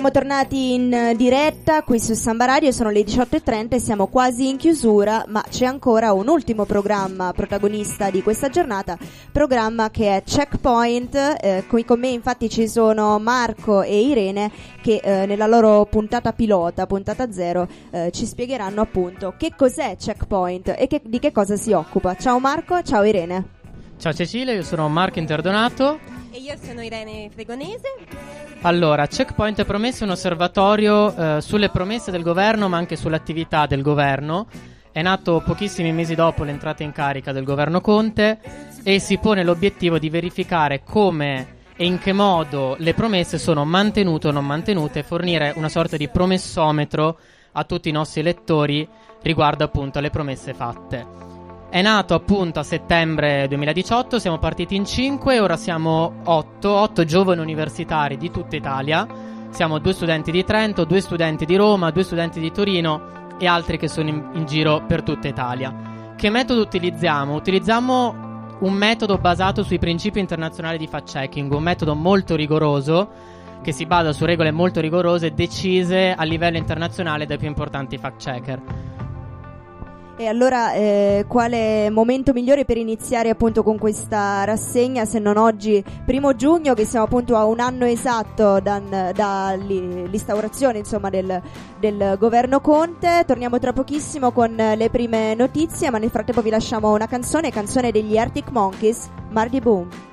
siamo tornati in eh, diretta qui su Samba Radio, sono le 18.30 e siamo quasi in chiusura, ma c'è ancora un ultimo programma protagonista di questa giornata, programma che è Checkpoint, eh, qui con me infatti ci sono Marco e Irene che eh, nella loro puntata pilota, puntata zero, eh, ci spiegheranno appunto che cos'è Checkpoint e che, di che cosa si occupa. Ciao Marco, ciao Irene. Ciao Cecilia, io sono Marco Interdonato. E io sono Irene Fregonese. Allora, Checkpoint Promesse è un osservatorio eh, sulle promesse del governo, ma anche sull'attività del governo. È nato pochissimi mesi dopo l'entrata in carica del governo Conte e si pone l'obiettivo di verificare come e in che modo le promesse sono mantenute o non mantenute fornire una sorta di promessometro a tutti i nostri lettori riguardo appunto alle promesse fatte. È nato appunto a settembre 2018, siamo partiti in 5 e ora siamo 8, 8 giovani universitari di tutta Italia. Siamo due studenti di Trento, due studenti di Roma, due studenti di Torino e altri che sono in, in giro per tutta Italia. Che metodo utilizziamo? Utilizziamo un metodo basato sui principi internazionali di fact-checking, un metodo molto rigoroso che si basa su regole molto rigorose decise a livello internazionale dai più importanti fact-checker. E allora eh, quale momento migliore per iniziare appunto con questa rassegna se non oggi, primo giugno, che siamo appunto a un anno esatto dall'instaurazione insomma del, del governo Conte. Torniamo tra pochissimo con le prime notizie, ma nel frattempo vi lasciamo una canzone, canzone degli Arctic Monkeys, Mardi Boom.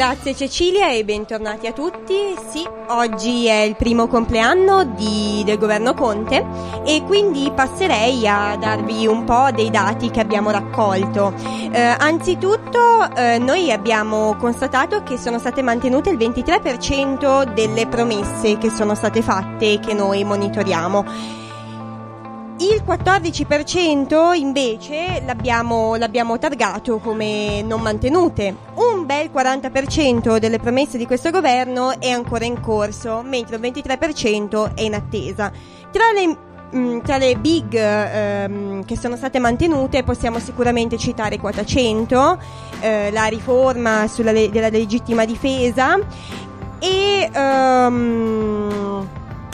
Grazie Cecilia e bentornati a tutti. Sì, oggi è il primo compleanno di, del governo Conte e quindi passerei a darvi un po' dei dati che abbiamo raccolto. Eh, anzitutto eh, noi abbiamo constatato che sono state mantenute il 23% delle promesse che sono state fatte e che noi monitoriamo il 14% invece l'abbiamo, l'abbiamo, targato come non mantenute. Un bel 40% delle promesse di questo governo è ancora in corso, mentre il 23% è in attesa. Tra le, mh, tra le big ehm, che sono state mantenute possiamo sicuramente citare quota 100, eh, la riforma le- della legittima difesa e... Um,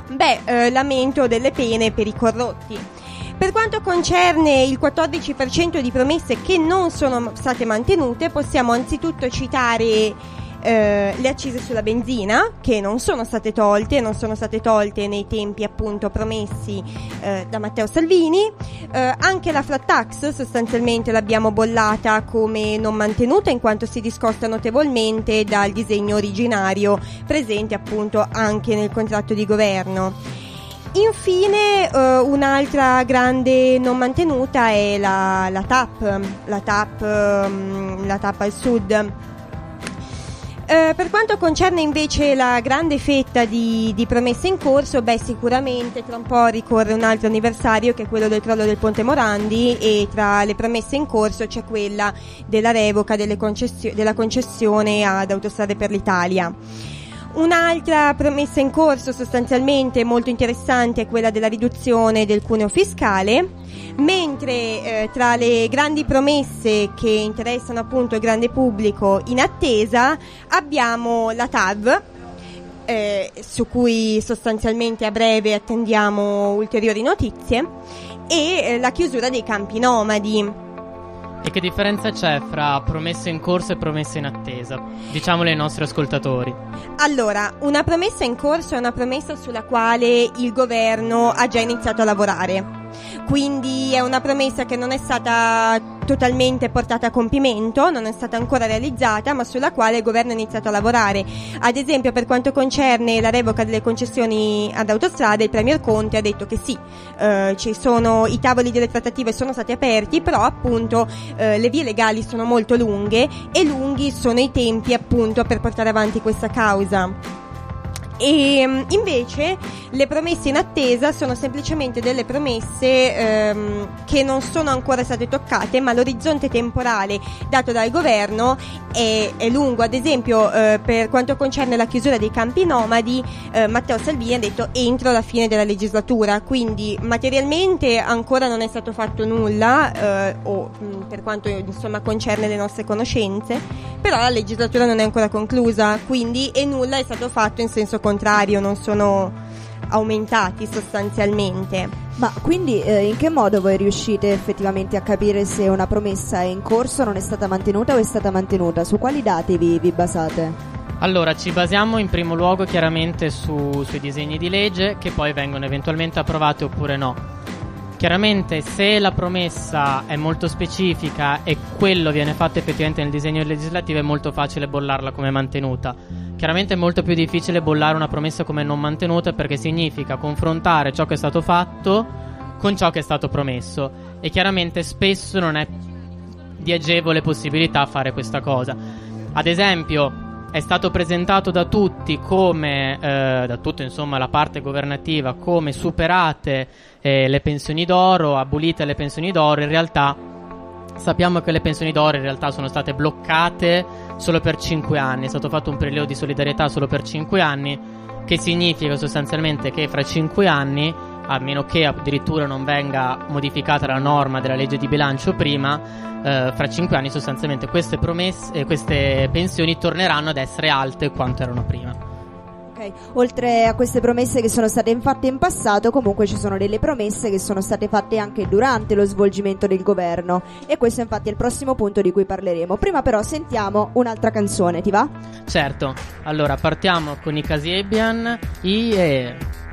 beh, eh, l'aumento delle pene per i corrotti. Per quanto concerne il 14% di promesse che non sono state mantenute, possiamo anzitutto citare eh, le accise sulla benzina che non sono state tolte, non sono state tolte nei tempi appunto promessi eh, da Matteo Salvini, eh, anche la flat tax sostanzialmente l'abbiamo bollata come non mantenuta in quanto si discosta notevolmente dal disegno originario presente appunto anche nel contratto di governo. Infine uh, un'altra grande non mantenuta è la, la TAP, la TAP, um, la TAP al sud. Uh, per quanto concerne invece la grande fetta di, di, promesse in corso, beh sicuramente tra un po' ricorre un altro anniversario che è quello del crollo del Ponte Morandi e tra le promesse in corso c'è quella della revoca concessio- della concessione ad Autostrade per l'Italia. Un'altra promessa in corso sostanzialmente molto interessante è quella della riduzione del cuneo fiscale, mentre eh, tra le grandi promesse che interessano appunto il grande pubblico in attesa abbiamo la TAV, eh, su cui sostanzialmente a breve attendiamo ulteriori notizie, e eh, la chiusura dei campi nomadi. E che differenza c'è fra promesse in corso e promesse in attesa? Diciamole ai nostri ascoltatori. Allora, una promessa in corso è una promessa sulla quale il governo ha già iniziato a lavorare quindi è una promessa che non è stata totalmente portata a compimento, non è stata ancora realizzata, ma sulla quale il governo ha iniziato a lavorare. Ad esempio, per quanto concerne la revoca delle concessioni ad autostrade, il Premier Conte ha detto che sì, eh, sono, i tavoli delle trattative sono stati aperti, però appunto eh, le vie legali sono molto lunghe e lunghi sono i tempi appunto per portare avanti questa causa. E mm, invece le promesse in attesa sono semplicemente delle promesse ehm, che non sono ancora state toccate, ma l'orizzonte temporale dato dal governo è, è lungo. Ad esempio, eh, per quanto concerne la chiusura dei campi nomadi, eh, Matteo Salvini ha detto entro la fine della legislatura, quindi materialmente ancora non è stato fatto nulla, eh, o mh, mm, per quanto insomma concerne le nostre conoscenze, però la legislatura non è ancora conclusa, quindi e nulla è stato fatto in senso contrario, non sono aumentati sostanzialmente. Ma quindi eh, in che modo voi riuscite effettivamente a capire se una promessa è in corso, non è stata mantenuta o è stata mantenuta? Su quali dati vi, vi basate? Allora, ci basiamo in primo luogo chiaramente su, sui disegni di legge che poi vengono eventualmente approvati oppure no. Chiaramente se la promessa è molto specifica e quello viene fatto effettivamente nel disegno legislativo è molto facile bollarla come mantenuta. Chiaramente è molto più difficile bollare una promessa come non mantenuta perché significa confrontare ciò che è stato fatto con ciò che è stato promesso e chiaramente spesso non è di agevole possibilità fare questa cosa. Ad esempio, è stato presentato da tutti come, eh, da tutta insomma la parte governativa, come superate eh, le pensioni d'oro, abolite le pensioni d'oro, in realtà sappiamo che le pensioni d'oro in realtà sono state bloccate solo per 5 anni, è stato fatto un periodo di solidarietà solo per 5 anni, che significa sostanzialmente che fra 5 anni a meno che addirittura non venga modificata la norma della legge di bilancio prima, eh, fra cinque anni sostanzialmente queste, promesse, eh, queste pensioni torneranno ad essere alte quanto erano prima. Okay. Oltre a queste promesse che sono state fatte in passato, comunque ci sono delle promesse che sono state fatte anche durante lo svolgimento del governo e questo infatti è il prossimo punto di cui parleremo. Prima però sentiamo un'altra canzone, ti va? Certo, allora partiamo con i Casiebian, IE.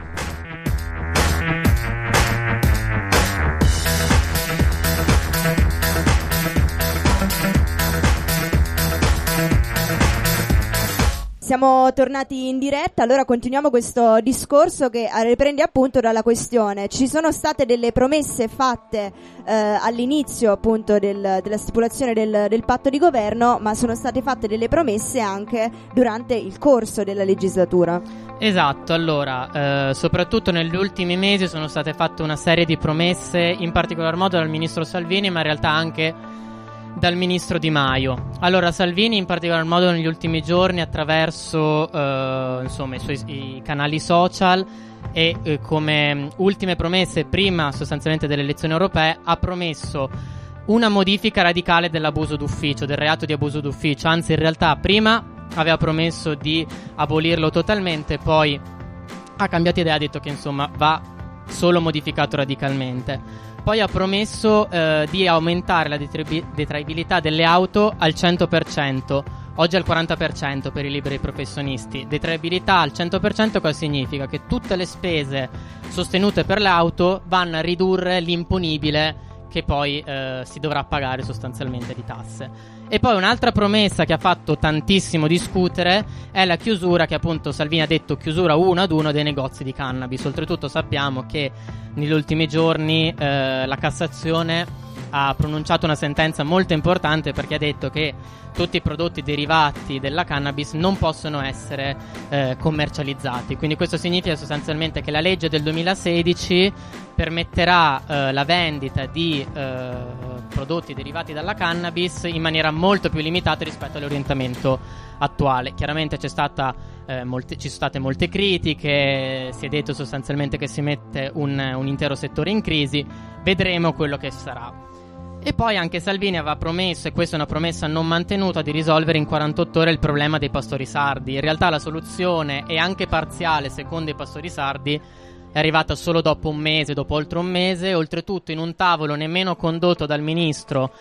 Siamo tornati in diretta, allora continuiamo questo discorso che riprende appunto dalla questione. Ci sono state delle promesse fatte eh, all'inizio appunto del, della stipulazione del, del, patto di governo, ma sono state fatte delle promesse anche durante il corso della legislatura. Esatto, allora, eh, soprattutto negli ultimi mesi sono state fatte una serie di promesse, in particolar modo dal ministro Salvini, ma in realtà anche dal ministro Di Maio. Allora, Salvini in particolar modo negli ultimi giorni attraverso eh, insomma, i suoi i canali social e eh, come ultime promesse prima sostanzialmente delle elezioni europee ha promesso una modifica radicale dell'abuso d'ufficio, del reato di abuso d'ufficio, anzi in realtà prima aveva promesso di abolirlo totalmente, poi ha cambiato idea, ha detto che insomma va solo modificato radicalmente. Poi ha promesso eh, di aumentare la detraibilità delle auto al 100%, oggi al 40% per i liberi professionisti. Detraibilità al 100% cosa significa? Che tutte le spese sostenute per le auto vanno a ridurre l'imponibile che poi eh, si dovrà pagare sostanzialmente di tasse. E poi un'altra promessa che ha fatto tantissimo discutere è la chiusura, che appunto Salvini ha detto chiusura uno ad uno dei negozi di cannabis. Oltretutto sappiamo che negli ultimi giorni eh, la Cassazione ha pronunciato una sentenza molto importante perché ha detto che tutti i prodotti derivati della cannabis non possono essere eh, commercializzati. Quindi questo significa sostanzialmente che la legge del 2016 permetterà eh, la vendita di eh, prodotti derivati dalla cannabis in maniera molto più limitata rispetto all'orientamento attuale. Chiaramente eh, molte, ci sono state molte critiche, si è detto sostanzialmente che si mette un, un intero settore in crisi, vedremo quello che sarà. E poi anche Salvini aveva promesso, e questa è una promessa non mantenuta, di risolvere in 48 ore il problema dei pastori sardi. In realtà la soluzione è anche parziale, secondo i pastori sardi, è arrivata solo dopo un mese, dopo oltre un mese, oltretutto in un tavolo nemmeno condotto dal ministro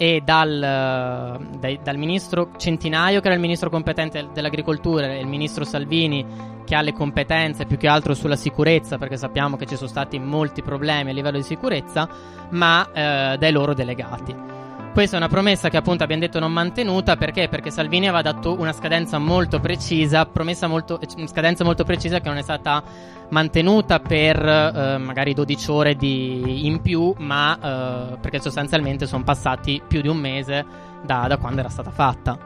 e dal, dai, dal, ministro Centinaio, che era il ministro competente dell'agricoltura, e il ministro Salvini, che ha le competenze più che altro sulla sicurezza, perché sappiamo che ci sono stati molti problemi a livello di sicurezza, ma eh, dai loro delegati. Questa è una promessa che appunto abbiamo detto non mantenuta perché? Perché Salvini aveva dato una scadenza molto precisa, molto, scadenza molto precisa che non è stata mantenuta per eh, magari 12 ore di, in più, ma eh, perché sostanzialmente sono passati più di un mese da, da quando era stata fatta.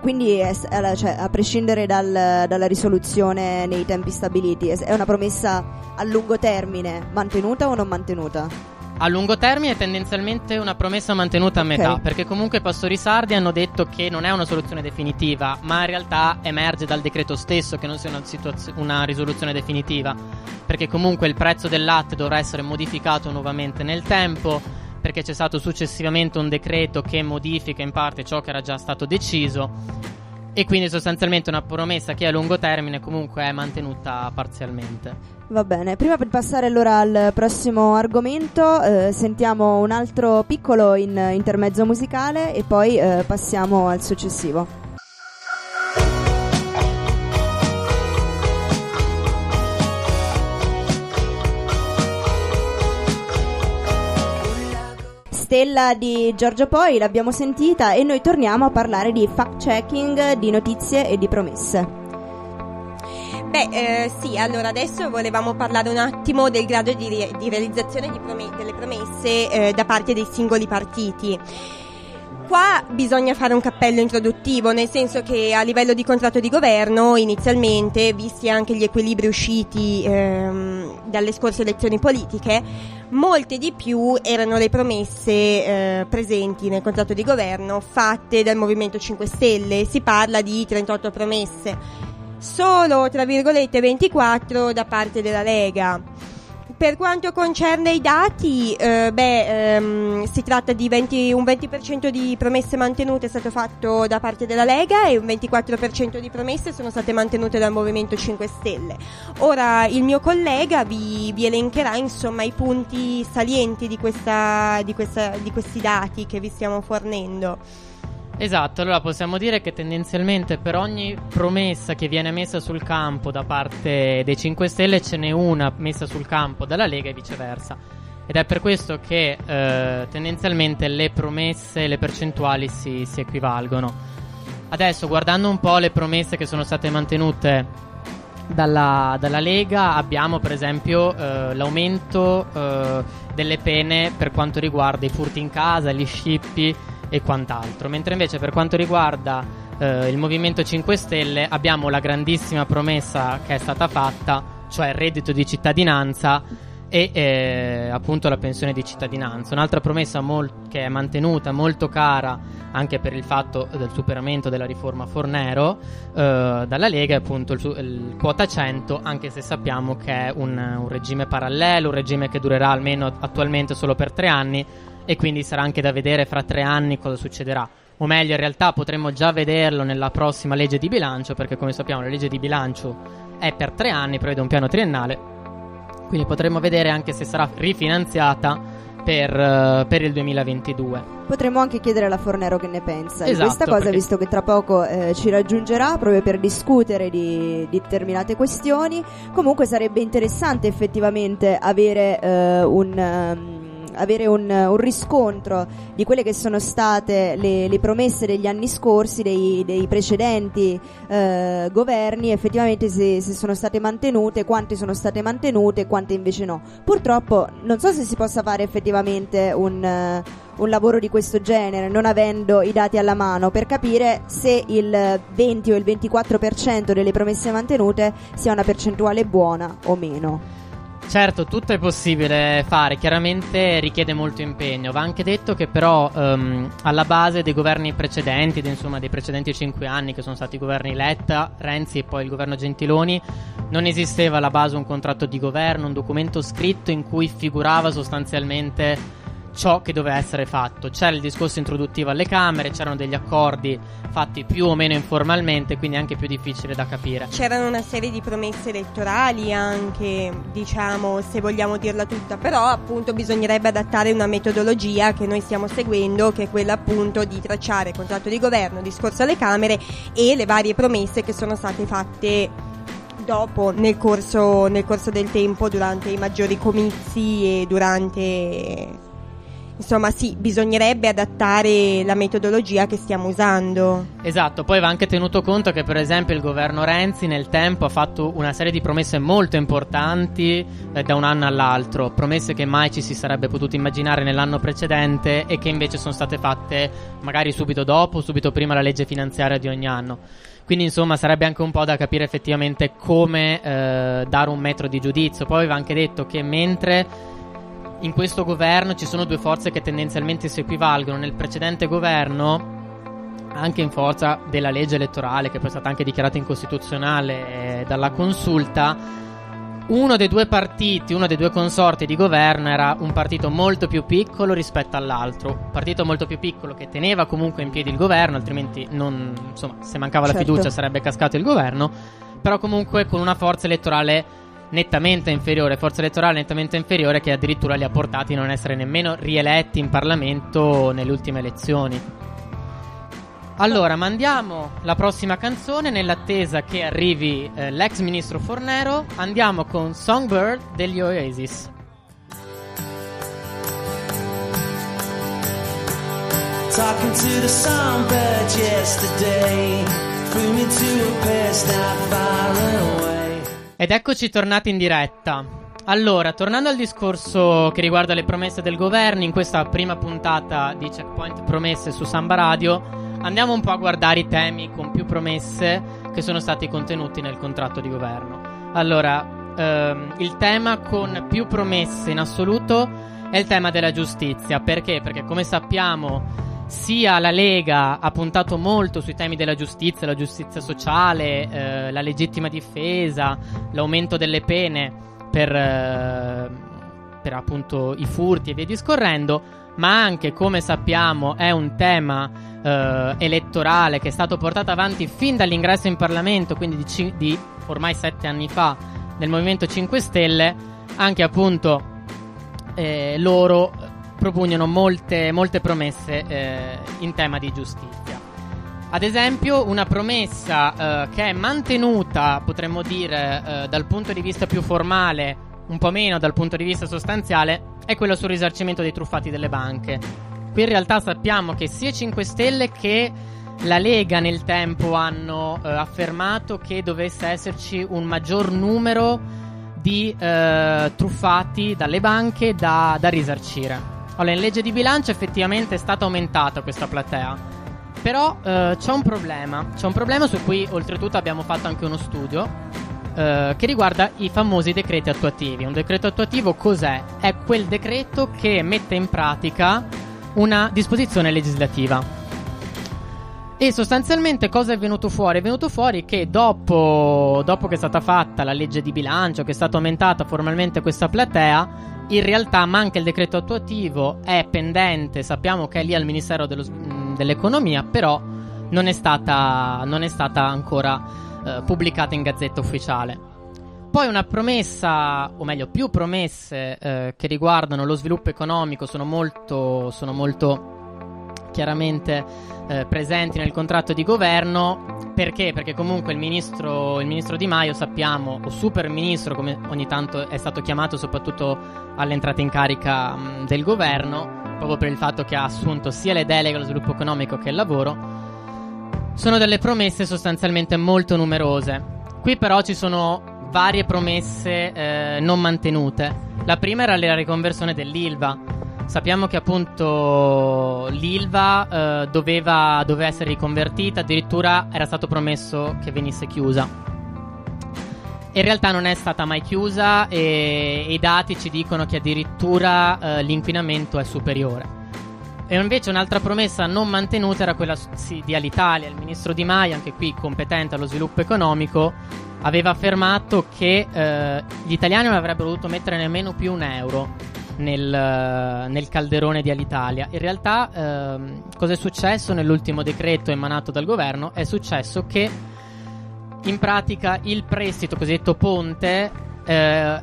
quindi è, cioè, a prescindere dal, dalla risoluzione nei tempi stabiliti, è una promessa a lungo termine mantenuta o non mantenuta? A lungo termine è tendenzialmente una promessa mantenuta a metà, okay. perché comunque i pastori sardi hanno detto che non è una soluzione definitiva, ma in realtà emerge dal decreto stesso che non sia una, situazio- una risoluzione definitiva, perché comunque il prezzo del latte dovrà essere modificato nuovamente nel tempo, perché c'è stato successivamente un decreto che modifica in parte ciò che era già stato deciso e quindi sostanzialmente una promessa che a lungo termine comunque è mantenuta parzialmente. Va bene, prima per passare allora al prossimo argomento eh, sentiamo un altro piccolo in, intermezzo musicale e poi eh, passiamo al successivo. Stella di Giorgio Poi, l'abbiamo sentita e noi torniamo a parlare di fact checking, di notizie e di promesse. Beh, eh, sì, allora adesso volevamo parlare un attimo del grado di, re- di realizzazione di prom- delle promesse eh, da parte dei singoli partiti. Qua bisogna fare un cappello introduttivo, nel senso che a livello di contratto di governo, inizialmente, visti anche gli equilibri usciti ehm, dalle scorse elezioni politiche, molte di più erano le promesse eh, presenti nel contratto di governo fatte dal Movimento 5 Stelle. Si parla di 38 promesse solo tra virgolette 24 da parte della Lega. Per quanto concerne i dati, eh, beh, ehm, si tratta di 20, un 20% di promesse mantenute è stato fatto da parte della Lega e un 24% di promesse sono state mantenute dal Movimento 5 Stelle. Ora il mio collega vi, vi elencherà insomma i punti salienti di, questa, di, questa, di questi dati che vi stiamo fornendo. Esatto, allora possiamo dire che tendenzialmente per ogni promessa che viene messa sul campo da parte dei 5 Stelle ce n'è una messa sul campo dalla Lega e viceversa. Ed è per questo che eh, tendenzialmente le promesse e le percentuali si, si, equivalgono. Adesso guardando un po' le promesse che sono state mantenute dalla, dalla Lega abbiamo per esempio eh, l'aumento eh, delle pene per quanto riguarda i furti in casa, gli scippi e quant'altro. Mentre invece per quanto riguarda eh, il Movimento 5 Stelle abbiamo la grandissima promessa che è stata fatta, cioè il reddito di cittadinanza e eh, appunto la pensione di cittadinanza. Un'altra promessa mol- che è mantenuta molto cara anche per il fatto del superamento della riforma Fornero eh, dalla Lega è appunto il, il, quota 100, anche se sappiamo che è un, un regime parallelo, un regime che durerà almeno attualmente solo per tre anni e quindi sarà anche da vedere fra tre anni cosa succederà. O meglio, in realtà potremmo già vederlo nella prossima legge di bilancio, perché come sappiamo la legge di bilancio è per tre anni, prevede un piano triennale, quindi potremmo vedere anche se sarà rifinanziata per, uh, per, il 2022. Potremmo anche chiedere alla Fornero che ne pensa esatto, di questa cosa, perché... visto che tra poco eh, ci raggiungerà proprio per discutere di, di, determinate questioni. Comunque sarebbe interessante effettivamente avere eh, un. Um, avere un, un, riscontro di quelle che sono state le, le promesse degli anni scorsi, dei, dei precedenti eh, governi, effettivamente se, se, sono state mantenute, quante sono state mantenute, quante invece no. Purtroppo non so se si possa fare effettivamente un, uh, un lavoro di questo genere, non avendo i dati alla mano, per capire se il 20 o il 24% delle promesse mantenute sia una percentuale buona o meno. Certo, tutto è possibile fare, chiaramente richiede molto impegno. Va anche detto che però um, alla base dei governi precedenti, insomma dei precedenti cinque anni che sono stati i governi Letta, Renzi e poi il governo Gentiloni, non esisteva alla base un contratto di governo, un documento scritto in cui figurava sostanzialmente ciò che doveva essere fatto. C'era il discorso introduttivo alle Camere, c'erano degli accordi fatti più o meno informalmente, quindi anche più difficile da capire. C'erano una serie di promesse elettorali anche, diciamo, se vogliamo dirla tutta, però appunto bisognerebbe adattare una metodologia che noi stiamo seguendo, che è quella appunto di tracciare contratto di governo, discorso alle Camere e le varie promesse che sono state fatte dopo nel corso, nel corso del tempo durante i maggiori comizi e durante insomma sì, bisognerebbe adattare la metodologia che stiamo usando. Esatto, poi va anche tenuto conto che per esempio il governo Renzi nel tempo ha fatto una serie di promesse molto importanti eh, da un anno all'altro, promesse che mai ci si sarebbe potuto immaginare nell'anno precedente e che invece sono state fatte magari subito dopo, subito prima la legge finanziaria di ogni anno. Quindi insomma sarebbe anche un po' da capire effettivamente come eh, dare un metro di giudizio. Poi va anche detto che mentre in questo governo ci sono due forze che tendenzialmente si equivalgono, nel precedente governo anche in forza della legge elettorale che poi è stata anche dichiarata incostituzionale eh, dalla consulta uno dei due partiti, uno dei due consorti di governo era un partito molto più piccolo rispetto all'altro. Un partito molto più piccolo che teneva comunque in piedi il governo, altrimenti non, insomma, se mancava certo. la fiducia sarebbe cascato il governo, però comunque con una forza elettorale nettamente inferiore, forza elettorale nettamente inferiore che addirittura li ha portati a non essere nemmeno rieletti in Parlamento nelle ultime elezioni. Allora, mandiamo la prossima canzone nell'attesa che arrivi eh, l'ex ministro Fornero. Andiamo con Songbird degli Oasis. Talking to the songbird yesterday Flew me to a place not far away Ed eccoci tornati in diretta. Allora, tornando al discorso che riguarda le promesse del governo, in questa prima puntata di Checkpoint Promesse su Samba Radio andiamo un po' a guardare i temi con più promesse che sono stati contenuti nel contratto di governo. Allora, ehm, il tema con più promesse in assoluto è il tema della giustizia. Perché? Perché come sappiamo sia la Lega ha puntato molto sui temi della giustizia, la giustizia sociale, eh, la legittima difesa, l'aumento delle pene per, eh, per appunto i furti e via discorrendo, ma anche come sappiamo è un tema eh, elettorale che è stato portato avanti fin dall'ingresso in Parlamento, quindi di, ci- di ormai sette anni fa, del Movimento 5 Stelle, anche appunto eh, loro propugnano molte, molte promesse eh, in tema di giustizia. Ad esempio, una promessa eh, che è mantenuta, potremmo dire, eh, dal punto di vista più formale, un po' meno dal punto di vista sostanziale, è quella sul risarcimento dei truffati delle banche. Qui in realtà sappiamo che sia 5 Stelle che la Lega nel tempo hanno eh, affermato che dovesse esserci un maggior numero di eh, truffati dalle banche da, da risarcire. Allora, in legge di bilancio effettivamente è stata aumentata questa platea. Però eh, c'è un problema, c'è un problema su cui oltretutto abbiamo fatto anche uno studio eh, che riguarda i famosi decreti attuativi. Un decreto attuativo cos'è? È quel decreto che mette in pratica una disposizione legislativa. E sostanzialmente cosa è venuto fuori? È venuto fuori che dopo, dopo, che è stata fatta la legge di bilancio, che è stata aumentata formalmente questa platea, in realtà manca il decreto attuativo, è pendente, sappiamo che è lì al Ministero dello, dell'Economia, però non è stata, non è stata ancora eh, pubblicata in gazzetta ufficiale. Poi una promessa, o meglio più promesse eh, che riguardano lo sviluppo economico sono molto, sono molto chiaramente eh, presenti nel contratto di governo. Perché? Perché comunque il ministro, il ministro Di Maio sappiamo, o super ministro come ogni tanto è stato chiamato soprattutto all'entrata in carica mh, del governo, proprio per il fatto che ha assunto sia le deleghe allo sviluppo economico che al lavoro, sono delle promesse sostanzialmente molto numerose. Qui però ci sono varie promesse eh, non mantenute. La prima era la riconversione dell'ILVA. Sappiamo che appunto l'ILVA eh, doveva, doveva essere riconvertita, addirittura era stato promesso che venisse chiusa. In realtà non è stata mai chiusa e, e i dati ci dicono che addirittura eh, l'inquinamento è superiore. E invece un'altra promessa non mantenuta era quella sì, di Alitalia, il ministro Di Maio, anche qui competente allo sviluppo economico, aveva affermato che eh, gli italiani non avrebbero dovuto mettere nemmeno più un euro nel, nel calderone di Alitalia. In realtà, ehm, cosa è successo nell'ultimo decreto emanato dal governo? È successo che in pratica il prestito cosiddetto ponte eh,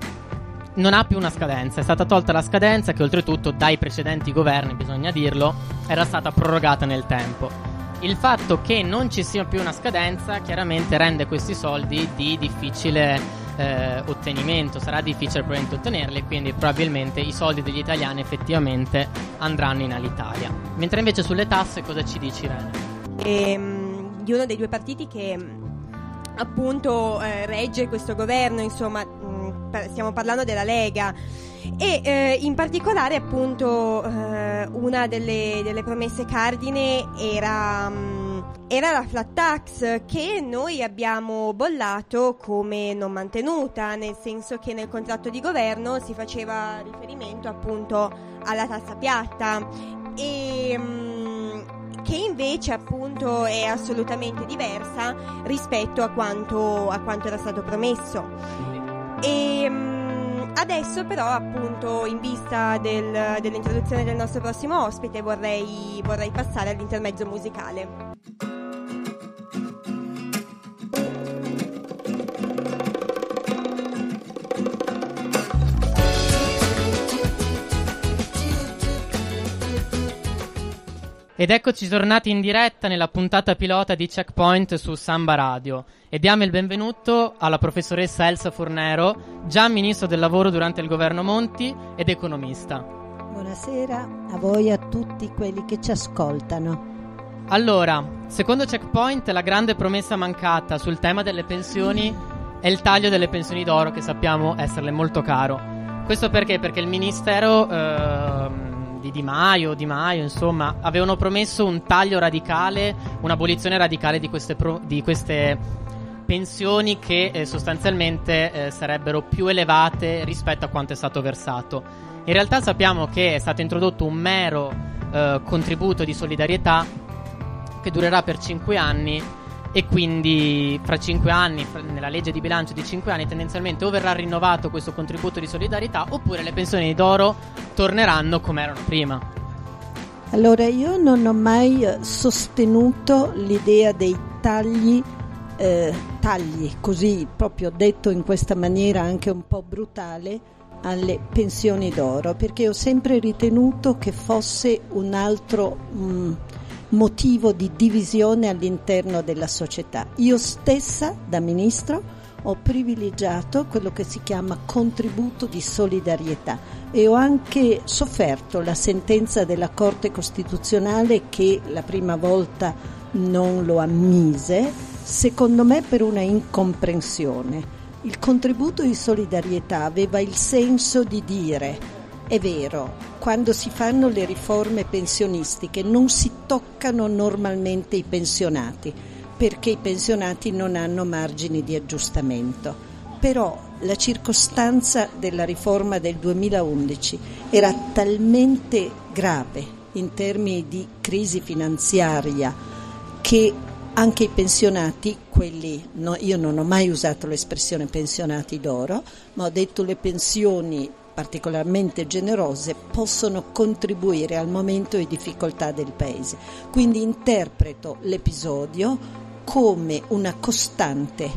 non ha più una scadenza. È stata tolta la scadenza che oltretutto dai precedenti governi, bisogna dirlo, era stata prorogata nel tempo il fatto che non ci sia più una scadenza chiaramente rende questi soldi di difficile eh, ottenimento, sarà difficile probabilmente ottenerli, quindi probabilmente i soldi degli italiani effettivamente andranno in Alitalia. Mentre invece sulle tasse cosa ci dici Irene? Ehm, di uno dei due partiti che appunto eh, regge questo governo, insomma, mh, stiamo parlando della Lega e eh, in particolare appunto eh, una delle, delle, promesse cardine era, mh, era, la flat tax che noi abbiamo bollato come non mantenuta, nel senso che nel contratto di governo si faceva riferimento appunto alla tassa piatta e mh, che invece appunto è assolutamente diversa rispetto a quanto, a quanto era stato promesso. E, mh, adesso però appunto in vista del, dell'introduzione del nostro prossimo ospite vorrei, vorrei passare all'intermezzo musicale. Ed eccoci tornati in diretta nella puntata pilota di Checkpoint su Samba Radio e diamo il benvenuto alla professoressa Elsa Fornero, già ministro del lavoro durante il governo Monti ed economista. Buonasera a voi e a tutti quelli che ci ascoltano. Allora, secondo Checkpoint la grande promessa mancata sul tema delle pensioni è il taglio delle pensioni d'oro che sappiamo esserle molto caro. Questo perché? Perché il Ministero... Eh, di Di Maio, Di Maio, insomma, avevano promesso un taglio radicale, un'abolizione radicale di queste, pro- di queste pensioni che eh, sostanzialmente eh, sarebbero più elevate rispetto a quanto è stato versato. In realtà sappiamo che è stato introdotto un mero eh, contributo di solidarietà che durerà per 5 anni e quindi fra 5 anni, nella legge di bilancio di 5 anni, tendenzialmente o verrà rinnovato questo contributo di solidarietà oppure le pensioni d'oro torneranno come erano prima. Allora, io non ho mai eh, sostenuto l'idea dei tagli, eh, tagli, così proprio detto in questa maniera anche un po' brutale, alle pensioni d'oro, perché ho sempre ritenuto che fosse un altro... Mh, mm, motivo di divisione all'interno della società. Io stessa, da ministro, ho privilegiato quello che si chiama contributo di solidarietà e ho anche sofferto la sentenza della Corte Costituzionale che la prima volta non lo ammise, secondo me per una incomprensione. Il contributo di solidarietà aveva il senso di dire è vero, quando si fanno le riforme pensionistiche non si toccano normalmente i pensionati perché i pensionati non hanno margini di aggiustamento. Però la circostanza della riforma del 2011 era talmente grave in termini di crisi finanziaria che anche i pensionati, quelli, no, io non ho mai usato l'espressione pensionati d'oro, ma ho detto le pensioni particolarmente generose possono contribuire al momento di difficoltà del Paese. Quindi interpreto l'episodio come una costante,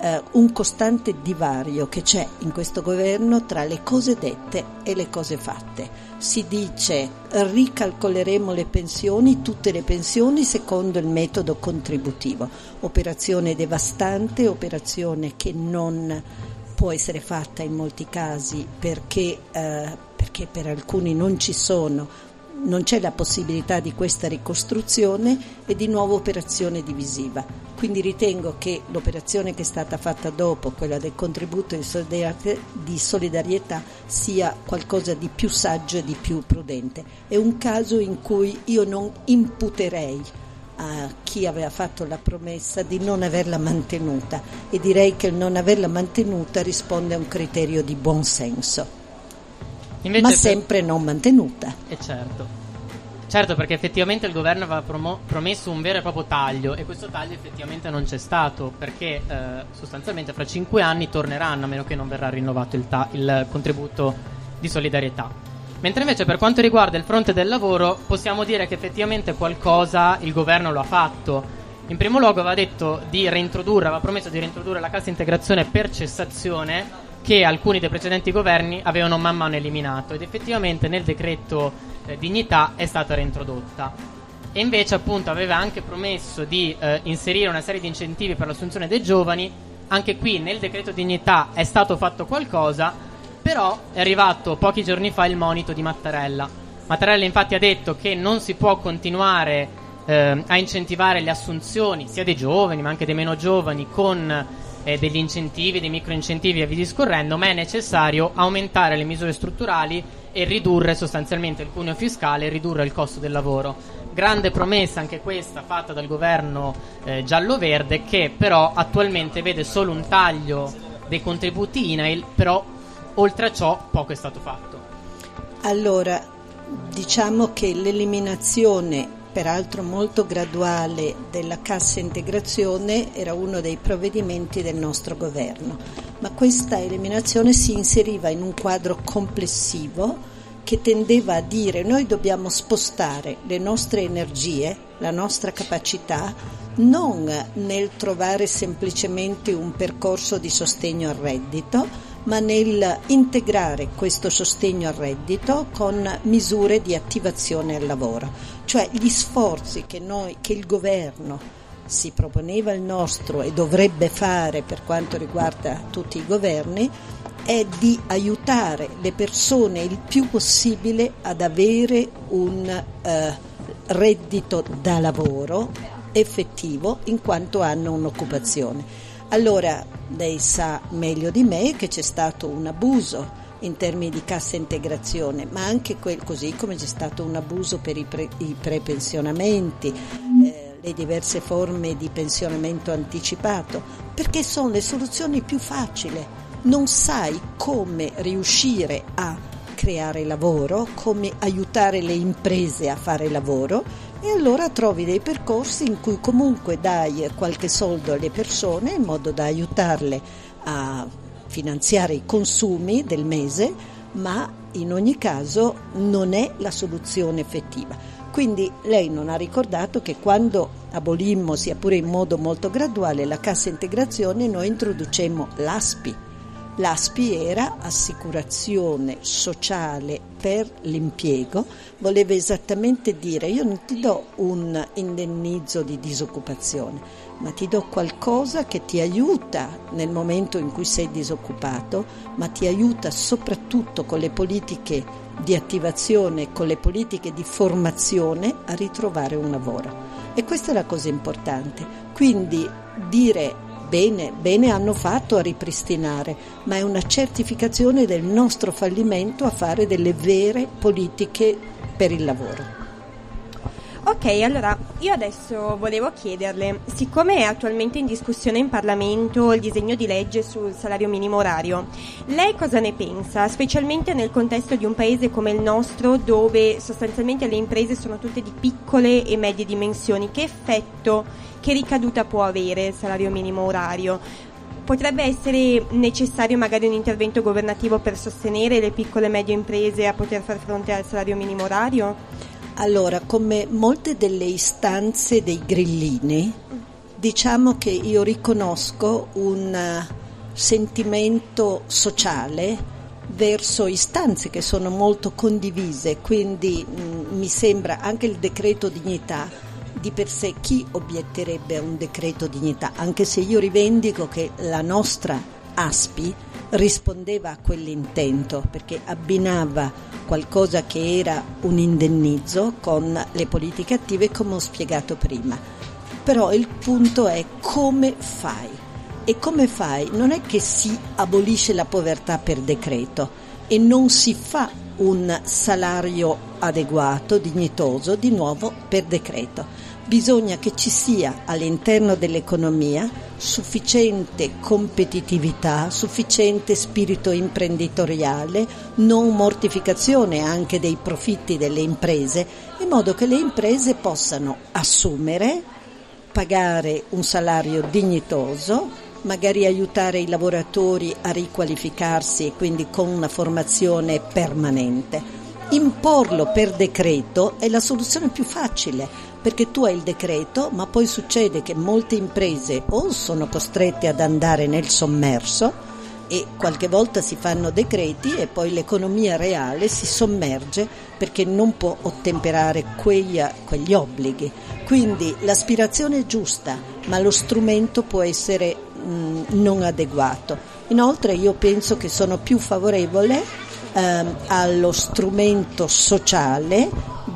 eh, un costante divario che c'è in questo governo tra le cose dette e le cose fatte. Si dice ricalcoleremo le pensioni, tutte le pensioni secondo il metodo contributivo, operazione devastante, operazione che non può essere fatta in molti casi perché, eh, perché per alcuni non ci sono, non c'è la possibilità di questa ricostruzione e di nuova operazione divisiva. Quindi ritengo che l'operazione che è stata fatta dopo, quella del contributo di solidarietà, sia qualcosa di più saggio e di più prudente. È un caso in cui io non imputerei a chi aveva fatto la promessa di non averla mantenuta e direi che il non averla mantenuta risponde a un criterio di buon senso. Invece ma sempre non mantenuta. E eh, certo. Certo, perché effettivamente il governo aveva promo- promesso un vero e proprio taglio e questo taglio effettivamente non c'è stato perché eh, sostanzialmente fra cinque anni torneranno a meno che non verrà rinnovato il, ta- il contributo di solidarietà. Mentre invece per quanto riguarda il fronte del lavoro possiamo dire che effettivamente qualcosa il governo lo ha fatto. In primo luogo aveva detto di reintrodurre, aveva promesso di reintrodurre la cassa integrazione per cessazione che alcuni dei precedenti governi avevano man mano eliminato ed effettivamente nel decreto eh, dignità è stata reintrodotta. E invece appunto aveva anche promesso di eh, inserire una serie di incentivi per l'assunzione dei giovani anche qui nel decreto dignità è stato fatto qualcosa, però è arrivato pochi giorni fa il monito di Mattarella. Mattarella infatti ha detto che non si può continuare eh, a incentivare le assunzioni sia dei giovani ma anche dei meno giovani con eh, degli incentivi, dei microincentivi e via discorrendo, ma è necessario aumentare le misure strutturali e ridurre sostanzialmente il cuneo fiscale e ridurre il costo del lavoro. Grande promessa anche questa fatta dal governo eh, giallo-verde che però attualmente vede solo un taglio dei contributi INAIL, però oltre a ciò poco è stato fatto. Allora, diciamo che l'eliminazione peraltro molto graduale della cassa integrazione era uno dei provvedimenti del nostro governo, ma questa eliminazione si inseriva in un quadro complessivo che tendeva a dire noi dobbiamo spostare le nostre energie, la nostra capacità, non nel trovare semplicemente un percorso di sostegno al reddito, ma nel integrare questo sostegno al reddito con misure di attivazione al lavoro, cioè gli sforzi che, noi, che il governo si proponeva il nostro e dovrebbe fare per quanto riguarda tutti i governi è di aiutare le persone il più possibile ad avere un eh, reddito da lavoro effettivo in quanto hanno un'occupazione. Allora, lei sa meglio di me che c'è stato un abuso in termini di cassa integrazione, ma anche quel, così come c'è stato un abuso per i, pre, i prepensionamenti, eh, le diverse forme di pensionamento anticipato, perché sono le soluzioni più facili. Non sai come riuscire a creare lavoro, come aiutare le imprese a fare lavoro e allora trovi dei percorsi in cui comunque dai qualche soldo alle persone in modo da aiutarle a finanziare i consumi del mese, ma in ogni caso non è la soluzione effettiva. Quindi lei non ha ricordato che quando abolimmo, sia pure in modo molto graduale, la cassa integrazione, noi introducemmo l'ASPI, L'ASPI era assicurazione sociale per l'impiego, voleva esattamente dire io non ti do un indennizzo di disoccupazione, ma ti do qualcosa che ti aiuta nel momento in cui sei disoccupato, ma ti aiuta soprattutto con le politiche di attivazione, con le politiche di formazione a ritrovare un lavoro. E questa è la cosa importante. Quindi dire Bene, bene hanno fatto a ripristinare, ma è una certificazione del nostro fallimento a fare delle vere politiche per il lavoro. Ok, allora io adesso volevo chiederle, siccome è attualmente in discussione in Parlamento il disegno di legge sul salario minimo orario, lei cosa ne pensa, specialmente nel contesto di un paese come il nostro dove sostanzialmente le imprese sono tutte di piccole e medie dimensioni, che effetto, che ricaduta può avere il salario minimo orario? Potrebbe essere necessario magari un intervento governativo per sostenere le piccole e medie imprese a poter far fronte al salario minimo orario? Allora, come molte delle istanze dei grillini, diciamo che io riconosco un eh, sentimento sociale verso istanze che sono molto condivise, quindi mh, mm, mi sembra anche il decreto dignità di per sé chi obietterebbe a un decreto dignità, anche se io rivendico che la nostra ASPI rispondeva a quell'intento perché abbinava qualcosa che era un indennizzo con le politiche attive come ho spiegato prima. Però il punto è come fai. E come fai? Non è che si abolisce la povertà per decreto e non si fa un salario adeguato, dignitoso, di nuovo per decreto bisogna che ci sia all'interno dell'economia sufficiente competitività, sufficiente spirito imprenditoriale, non mortificazione anche dei profitti delle imprese, in modo che le imprese possano assumere, pagare un salario dignitoso, magari aiutare i lavoratori a riqualificarsi e quindi con una formazione permanente. Imporlo per decreto è la soluzione più facile perché tu hai il decreto, ma poi succede che molte imprese o sono costrette ad andare nel sommerso e qualche volta si fanno decreti e poi l'economia reale si sommerge perché non può ottemperare quegli, quegli obblighi. Quindi l'aspirazione è giusta, ma lo strumento può essere mh, non adeguato. Inoltre io penso che sono più favorevole ehm, allo strumento sociale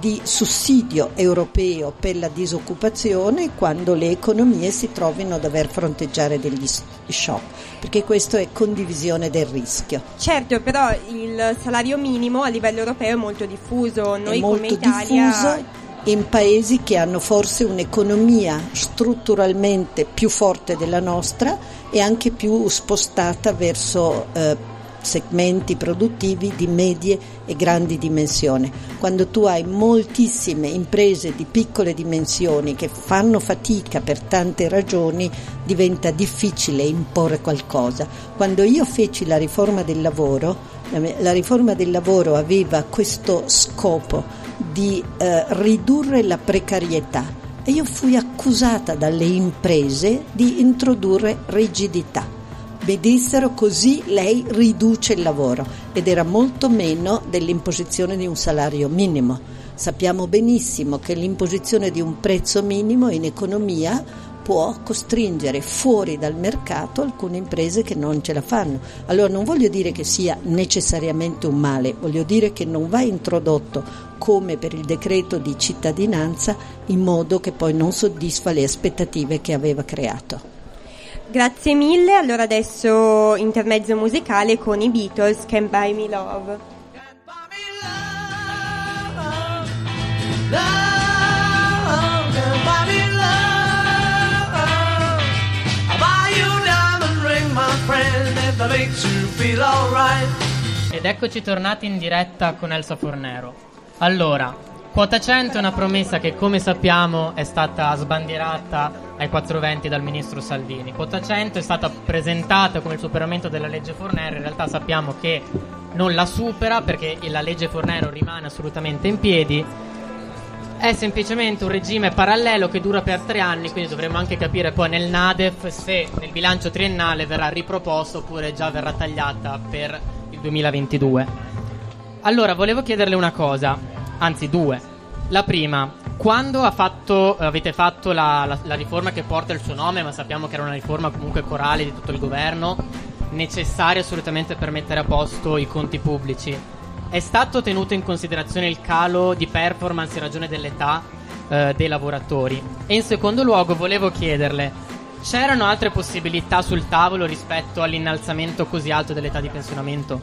di sussidio europeo per la disoccupazione quando le economie si trovino a dover fronteggiare degli shock, perché questo è condivisione del rischio. Certo, però il salario minimo a livello europeo è molto diffuso, noi è molto come Italia diffuso in paesi che hanno forse un'economia strutturalmente più forte della nostra e anche più spostata verso eh, segmenti produttivi di medie e grandi dimensioni. Quando tu hai moltissime imprese di piccole dimensioni che fanno fatica per tante ragioni, diventa difficile imporre qualcosa. Quando io feci la riforma del lavoro, la riforma del lavoro aveva questo scopo di eh, ridurre la precarietà e io fui accusata dalle imprese di introdurre rigidità vedessero così lei riduce il lavoro ed era molto meno dell'imposizione di un salario minimo. Sappiamo benissimo che l'imposizione di un prezzo minimo in economia può costringere fuori dal mercato alcune imprese che non ce la fanno. Allora non voglio dire che sia necessariamente un male, voglio dire che non va introdotto come per il decreto di cittadinanza in modo che poi non soddisfa le aspettative che aveva creato. Grazie mille, allora adesso intermezzo musicale con i Beatles, Can't Buy Me Love. Ed eccoci tornati in diretta con Elsa Fornero. Allora, Quota 100 è una promessa che, come sappiamo, è stata sbandierata ai 420 dal ministro Salvini. Quota 100 è stata presentata come il superamento della legge Fornero, in realtà sappiamo che non la supera perché la legge Fornero rimane assolutamente in piedi. È semplicemente un regime parallelo che dura per tre anni, quindi dovremo anche capire poi nel NADEF se nel bilancio triennale verrà riproposto oppure già verrà tagliata per il 2022. Allora, volevo chiederle una cosa anzi due. La prima, quando fatto, avete fatto la, la, la, riforma che porta il suo nome, ma sappiamo che era una riforma comunque corale di tutto il governo, necessaria assolutamente per mettere a posto i conti pubblici, è stato tenuto in considerazione il calo di performance in ragione dell'età eh, dei lavoratori? E in secondo luogo volevo chiederle, c'erano altre possibilità sul tavolo rispetto all'innalzamento così alto dell'età di pensionamento?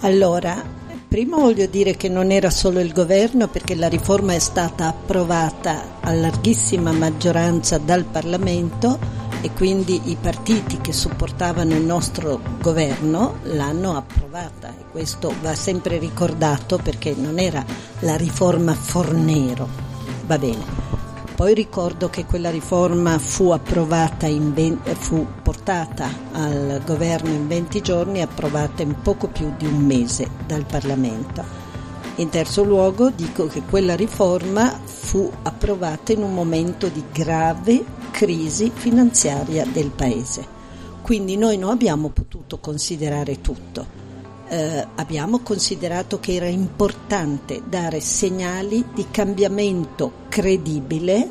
Allora, Prima voglio dire che non era solo il governo perché la riforma è stata approvata a larghissima maggioranza dal Parlamento e quindi i partiti che supportavano il nostro governo l'hanno approvata e questo va sempre ricordato perché non era la riforma Fornero. Va bene. Poi ricordo che quella riforma fu approvata in 20, fu portata al governo in 20 giorni e approvata in poco più di un mese dal Parlamento. In terzo luogo dico che quella riforma fu approvata in un momento di grave crisi finanziaria del Paese. Quindi noi non abbiamo potuto considerare tutto. Eh, abbiamo considerato che era importante dare segnali di cambiamento credibile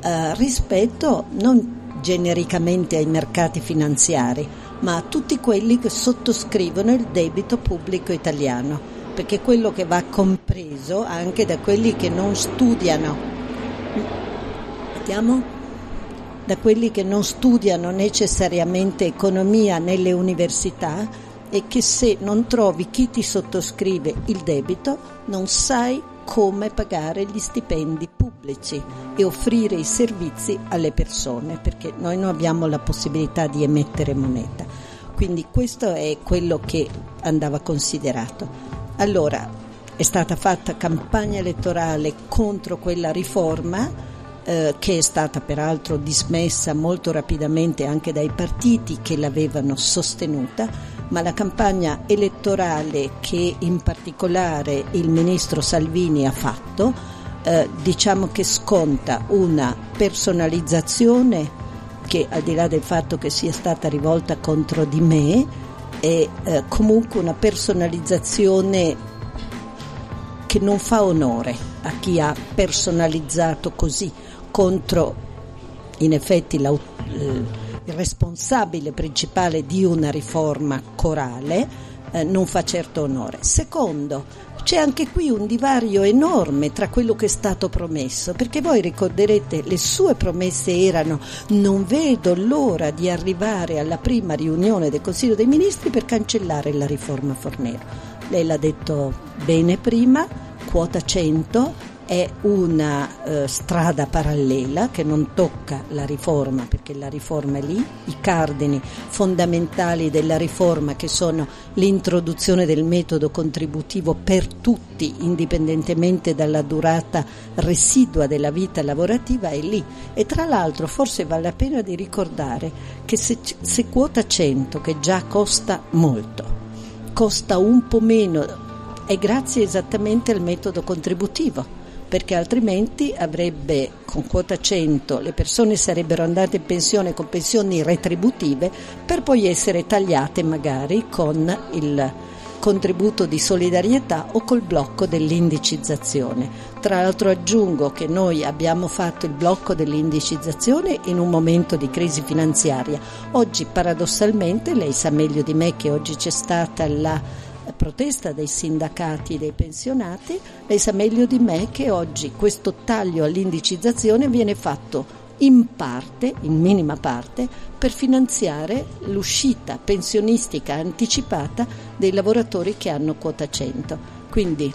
eh, rispetto non genericamente ai mercati finanziari, ma a tutti quelli che sottoscrivono il debito pubblico italiano, perché quello che va compreso anche da quelli che non studiano. Vediamo? Da quelli che non studiano necessariamente economia nelle università e che se non trovi chi ti sottoscrive il debito non sai come pagare gli stipendi pubblici e offrire i servizi alle persone, perché noi non abbiamo la possibilità di emettere moneta. Quindi questo è quello che andava considerato. Allora, è stata fatta campagna elettorale contro quella riforma eh, che è stata peraltro dismessa molto rapidamente anche dai partiti che l'avevano sostenuta, ma la campagna elettorale che in particolare il ministro Salvini ha fatto, eh, diciamo che sconta una personalizzazione che al di là del fatto che sia stata rivolta contro di me, è eh, comunque una personalizzazione che non fa onore a chi ha personalizzato così contro in effetti il responsabile principale di una riforma corale, eh, non fa certo onore. Secondo, c'è anche qui un divario enorme tra quello che è stato promesso, perché voi ricorderete le sue promesse erano non vedo l'ora di arrivare alla prima riunione del Consiglio dei Ministri per cancellare la riforma Fornero. Lei l'ha detto bene prima, quota 100, è una eh, strada parallela che non tocca la riforma perché la riforma è lì, i cardini fondamentali della riforma che sono l'introduzione del metodo contributivo per tutti indipendentemente dalla durata residua della vita lavorativa è lì. E tra l'altro forse vale la pena di ricordare che se, se quota 100 che già costa molto costa un po' meno è grazie esattamente al metodo contributivo perché altrimenti avrebbe con quota 100 le persone sarebbero andate in pensione con pensioni retributive per poi essere tagliate magari con il contributo di solidarietà o col blocco dell'indicizzazione. Tra l'altro aggiungo che noi abbiamo fatto il blocco dell'indicizzazione in un momento di crisi finanziaria. Oggi paradossalmente, lei sa meglio di me che oggi c'è stata la protesta dei sindacati dei pensionati, lei sa meglio di me che oggi questo taglio all'indicizzazione viene fatto in parte, in minima parte, per finanziare l'uscita pensionistica anticipata dei lavoratori che hanno quota 100. Quindi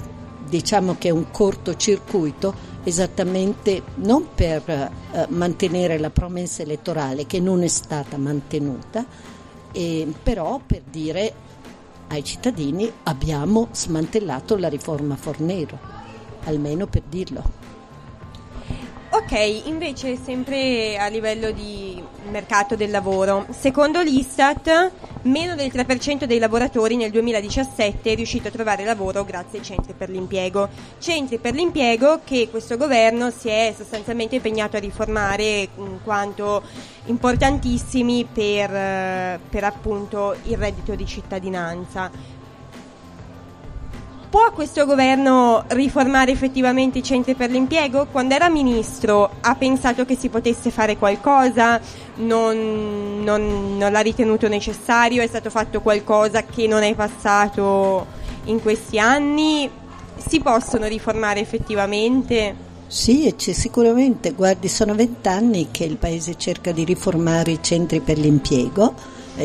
diciamo che è un cortocircuito esattamente non per eh, mantenere la promessa elettorale che non è stata mantenuta, eh, però per dire ai cittadini abbiamo smantellato la riforma Fornero, almeno per dirlo. Ok, invece sempre a livello di mercato del lavoro, secondo l'Istat meno del 3% dei lavoratori nel 2017 è riuscito a trovare lavoro grazie ai centri per l'impiego. Centri per l'impiego che questo governo si è sostanzialmente impegnato a riformare in quanto importantissimi per, per appunto il reddito di cittadinanza. Può questo governo riformare effettivamente i centri per l'impiego? Quando era ministro ha pensato che si potesse fare qualcosa, non, non, non l'ha ritenuto necessario, è stato fatto qualcosa che non è passato in questi anni? Si possono riformare effettivamente? Sì, sicuramente, guardi, sono vent'anni che il Paese cerca di riformare i centri per l'impiego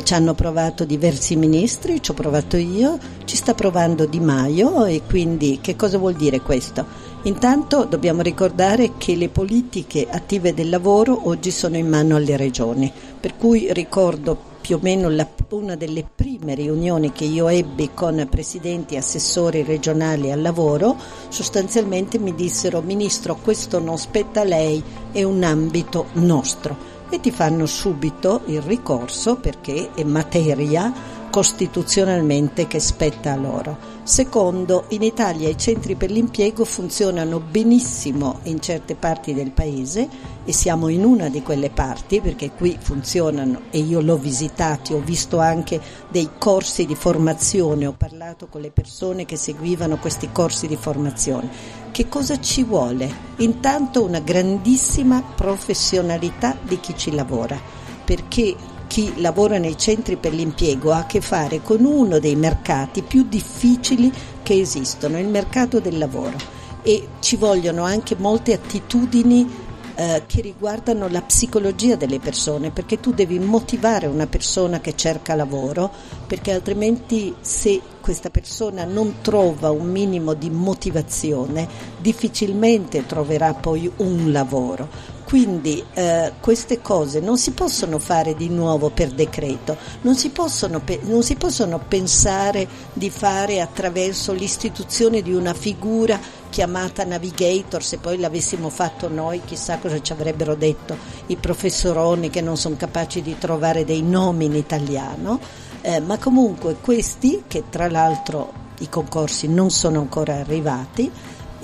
ci hanno provato diversi ministri, ci ho provato io, ci sta provando Di Maio e quindi che cosa vuol dire questo? Intanto dobbiamo ricordare che le politiche attive del lavoro oggi sono in mano alle regioni, per cui ricordo più o meno la, una delle prime riunioni che io ebbi con presidenti e assessori regionali al lavoro, sostanzialmente mi dissero Ministro questo non spetta a lei, è un ambito nostro e ti fanno subito il ricorso perché è materia costituzionalmente che spetta a loro. Secondo, in Italia i centri per l'impiego funzionano benissimo in certe parti del paese e siamo in una di quelle parti perché qui funzionano e io l'ho visitati, ho visto anche dei corsi di formazione, ho parlato con le persone che seguivano questi corsi di formazione. Che cosa ci vuole? Intanto una grandissima professionalità di chi ci lavora, perché chi lavora nei centri per l'impiego ha a che fare con uno dei mercati più difficili che esistono, il mercato del lavoro e ci vogliono anche molte attitudini eh, che riguardano la psicologia delle persone, perché tu devi motivare una persona che cerca lavoro, perché altrimenti se questa persona non trova un minimo di motivazione, difficilmente troverà poi un lavoro. Quindi eh, queste cose non si possono fare di nuovo per decreto, non si, possono, non si possono pensare di fare attraverso l'istituzione di una figura chiamata navigator, se poi l'avessimo fatto noi chissà cosa ci avrebbero detto i professoroni che non sono capaci di trovare dei nomi in italiano, eh, ma comunque questi, che tra l'altro i concorsi non sono ancora arrivati,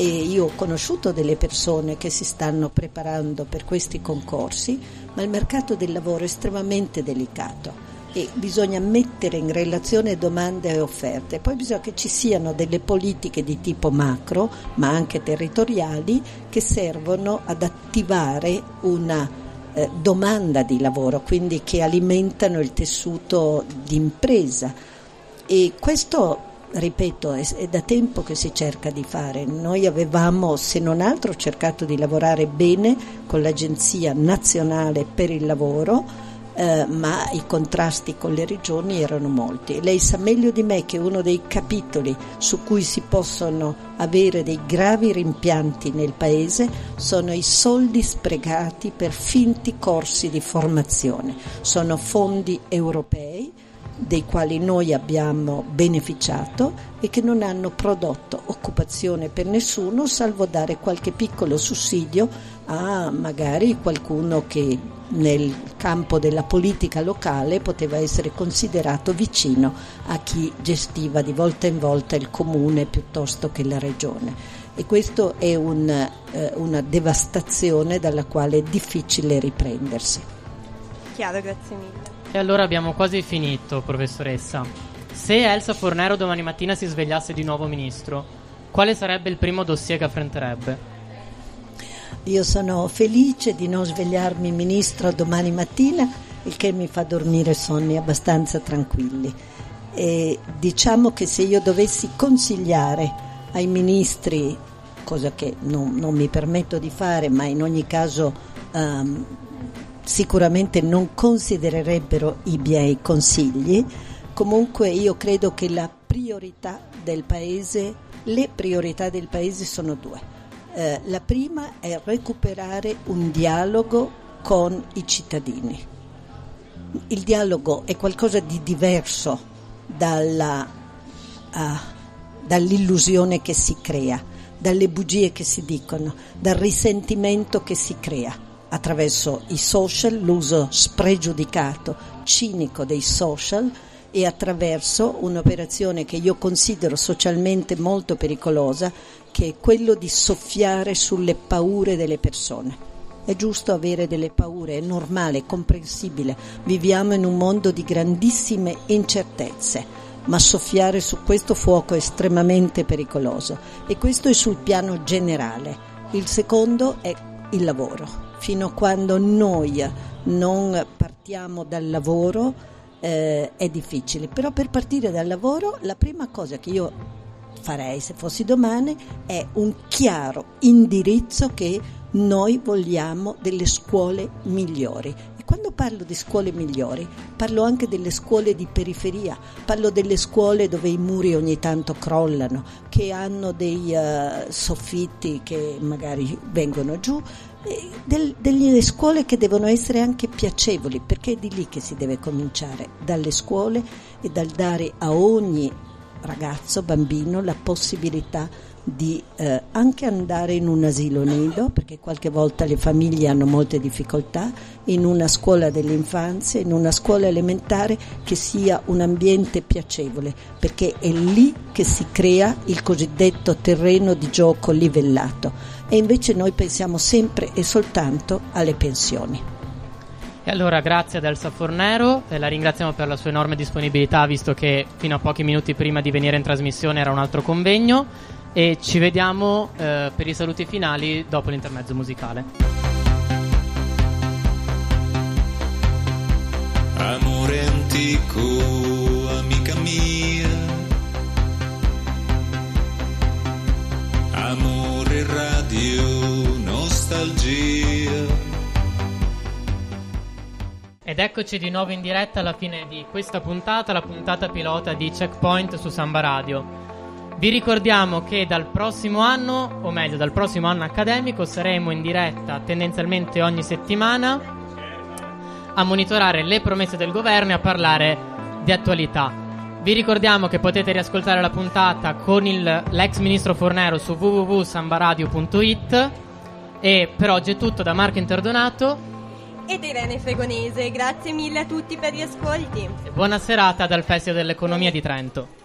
e io ho conosciuto delle persone che si stanno preparando per questi concorsi, ma il mercato del lavoro è estremamente delicato e bisogna mettere in relazione domande e offerte. Poi bisogna che ci siano delle politiche di tipo macro, ma anche territoriali, che servono ad attivare una eh, domanda di lavoro, quindi che alimentano il tessuto di impresa. E questo ripeto, è, è, da tempo che si cerca di fare. Noi avevamo, se non altro, cercato di lavorare bene con l'Agenzia nazionale per il lavoro, eh, ma i contrasti con le regioni erano molti. Lei sa meglio di me che uno dei capitoli su cui si possono avere dei gravi rimpianti nel Paese sono i soldi sprecati per finti corsi di formazione. Sono fondi europei dei quali noi abbiamo beneficiato e che non hanno prodotto occupazione per nessuno, salvo dare qualche piccolo sussidio a magari qualcuno che nel campo della politica locale poteva essere considerato vicino a chi gestiva di volta in volta il comune piuttosto che la regione. E questa è un, eh, una devastazione dalla quale è difficile riprendersi. Chiaro, grazie mille. E allora abbiamo quasi finito, professoressa. Se Elsa Fornero domani mattina si svegliasse di nuovo ministro, quale sarebbe il primo dossier che affronterebbe? Io sono felice di non svegliarmi ministro domani mattina, il che mi fa dormire sonni abbastanza tranquilli. E diciamo che se io dovessi consigliare ai ministri, cosa che non, non mi permetto di fare, ma in ogni caso um, sicuramente non considererebbero i miei consigli, comunque io credo che la priorità del Paese, le priorità del Paese sono due. Eh, la prima è recuperare un dialogo con i cittadini. Il dialogo è qualcosa di diverso dalla, uh, dall'illusione che si crea, dalle bugie che si dicono, dal risentimento che si crea attraverso i social, l'uso spregiudicato, cinico dei social e attraverso un'operazione che io considero socialmente molto pericolosa, che è quello di soffiare sulle paure delle persone. È giusto avere delle paure, è normale, è comprensibile. Viviamo in un mondo di grandissime incertezze, ma soffiare su questo fuoco è estremamente pericoloso e questo è sul piano generale. Il secondo è il lavoro fino a quando noi non partiamo dal lavoro eh, è difficile. Però per partire dal lavoro la prima cosa che io farei se fossi domani è un chiaro indirizzo che noi vogliamo delle scuole migliori quando parlo di scuole migliori, parlo anche delle scuole di periferia, parlo delle scuole dove i muri ogni tanto crollano, che hanno dei uh, soffitti che magari vengono giù, del, delle scuole che devono essere anche piacevoli, perché è di lì che si deve cominciare, dalle scuole e dal dare a ogni ragazzo, bambino, la possibilità di eh, anche andare in un asilo nido, perché qualche volta le famiglie hanno molte difficoltà, in una scuola dell'infanzia, in una scuola elementare che sia un ambiente piacevole, perché è lì che si crea il cosiddetto terreno di gioco livellato e invece noi pensiamo sempre e soltanto alle pensioni. E allora grazie ad Elsa Fornero, la ringraziamo per la sua enorme disponibilità visto che fino a pochi minuti prima di venire in trasmissione era un altro convegno e ci vediamo eh, per i saluti finali dopo l'intermezzo musicale. Amore antico, amica mia. Amore radio, nostalgia. Ed eccoci di nuovo in diretta alla fine di questa puntata, la puntata pilota di Checkpoint su Samba Radio. Vi ricordiamo che dal prossimo anno, o meglio dal prossimo anno accademico, saremo in diretta tendenzialmente ogni settimana a monitorare le promesse del governo e a parlare di attualità. Vi ricordiamo che potete riascoltare la puntata con il, l'ex ministro Fornero su www.sambaradio.it e per oggi è tutto da Marco Interdonato ed Irene Fregonese. Grazie mille a tutti per gli ascolti. buona serata dal Festival dell'Economia di Trento.